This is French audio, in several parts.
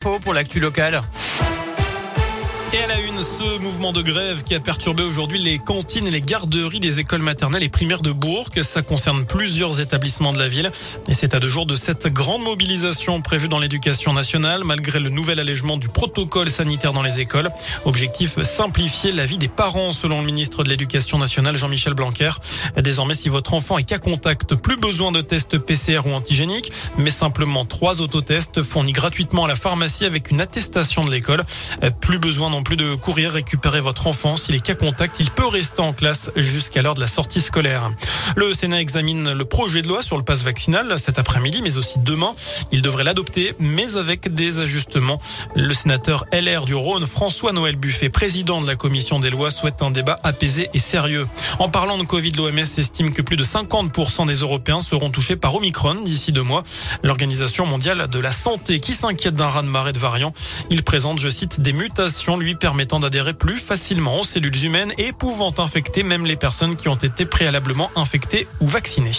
pour l'actu locale. Et à la une, ce mouvement de grève qui a perturbé aujourd'hui les cantines et les garderies des écoles maternelles et primaires de Bourg. Ça concerne plusieurs établissements de la ville. Et c'est à deux jours de cette grande mobilisation prévue dans l'éducation nationale, malgré le nouvel allègement du protocole sanitaire dans les écoles. Objectif, simplifier la vie des parents, selon le ministre de l'Éducation nationale, Jean-Michel Blanquer. Désormais, si votre enfant est cas contact, plus besoin de tests PCR ou antigéniques, mais simplement trois autotests fournis gratuitement à la pharmacie avec une attestation de l'école. Plus besoin non plus de courir récupérer votre enfant. S'il est cas contact, il peut rester en classe jusqu'à l'heure de la sortie scolaire. Le Sénat examine le projet de loi sur le passe vaccinal cet après-midi, mais aussi demain. Il devrait l'adopter, mais avec des ajustements. Le sénateur LR du Rhône, François-Noël Buffet, président de la commission des lois, souhaite un débat apaisé et sérieux. En parlant de Covid, l'OMS estime que plus de 50% des Européens seront touchés par Omicron d'ici deux mois. L'Organisation mondiale de la santé qui s'inquiète d'un raz-de-marée de variants. Il présente, je cite, des mutations lui permettant d'adhérer plus facilement aux cellules humaines et pouvant infecter même les personnes qui ont été préalablement infectées ou vaccinées.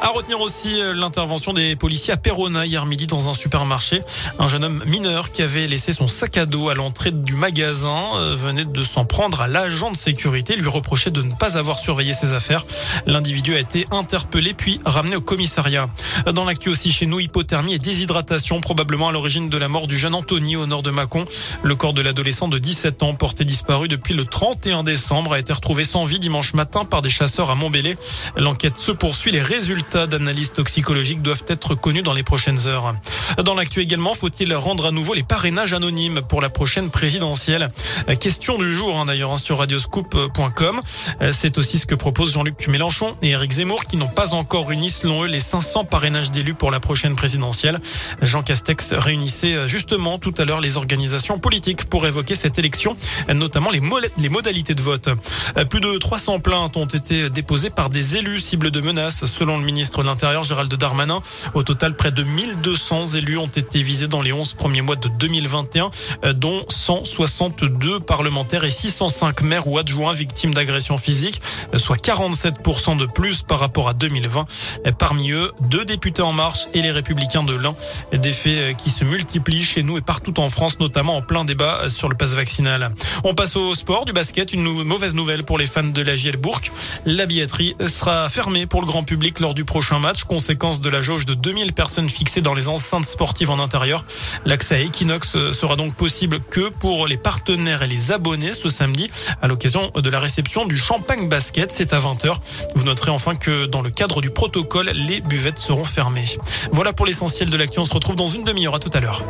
À retenir aussi euh, l'intervention des policiers à Perona hier midi dans un supermarché. Un jeune homme mineur qui avait laissé son sac à dos à l'entrée du magasin euh, venait de s'en prendre à l'agent de sécurité, lui reprochait de ne pas avoir surveillé ses affaires. L'individu a été interpellé puis ramené au commissariat. Dans l'actu aussi chez nous, hypothermie et déshydratation probablement à l'origine de la mort du jeune Anthony au nord de Mâcon. Le corps de l'adolescent de 17 ans porté disparu depuis le 31 décembre a été retrouvé sans vie dimanche matin par des chasseurs à Montbéliard. L'enquête se poursuit. Les résultats résultats d'analyse toxicologique doivent être connus dans les prochaines heures. Dans l'actu également, faut-il rendre à nouveau les parrainages anonymes pour la prochaine présidentielle? Question du jour hein, d'ailleurs hein, sur radioscoop.com. C'est aussi ce que proposent Jean-Luc Mélenchon et Éric Zemmour qui n'ont pas encore réuni selon eux les 500 parrainages d'élus pour la prochaine présidentielle. Jean Castex réunissait justement tout à l'heure les organisations politiques pour évoquer cette élection, notamment les, les modalités de vote. Plus de 300 plaintes ont été déposées par des élus cibles de menaces selon le ministre ministre de l'Intérieur Gérald Darmanin. Au total, près de 1200 élus ont été visés dans les 11 premiers mois de 2021, euh, dont 162 parlementaires et 605 maires ou adjoints victimes d'agressions physiques, euh, soit 47% de plus par rapport à 2020. Euh, parmi eux, deux députés en marche et les républicains de l'Ain. Des faits qui se multiplient chez nous et partout en France, notamment en plein débat sur le passe vaccinal. On passe au sport, du basket. Une mauvaise nouvelle pour les fans de la JL Bourg. La billetterie sera fermée pour le grand public lors du prochain match, conséquence de la jauge de 2000 personnes fixées dans les enceintes sportives en intérieur. L'accès à Equinox sera donc possible que pour les partenaires et les abonnés ce samedi à l'occasion de la réception du Champagne Basket. C'est à 20h. Vous noterez enfin que dans le cadre du protocole, les buvettes seront fermées. Voilà pour l'essentiel de l'actu. On se retrouve dans une demi-heure. À tout à l'heure.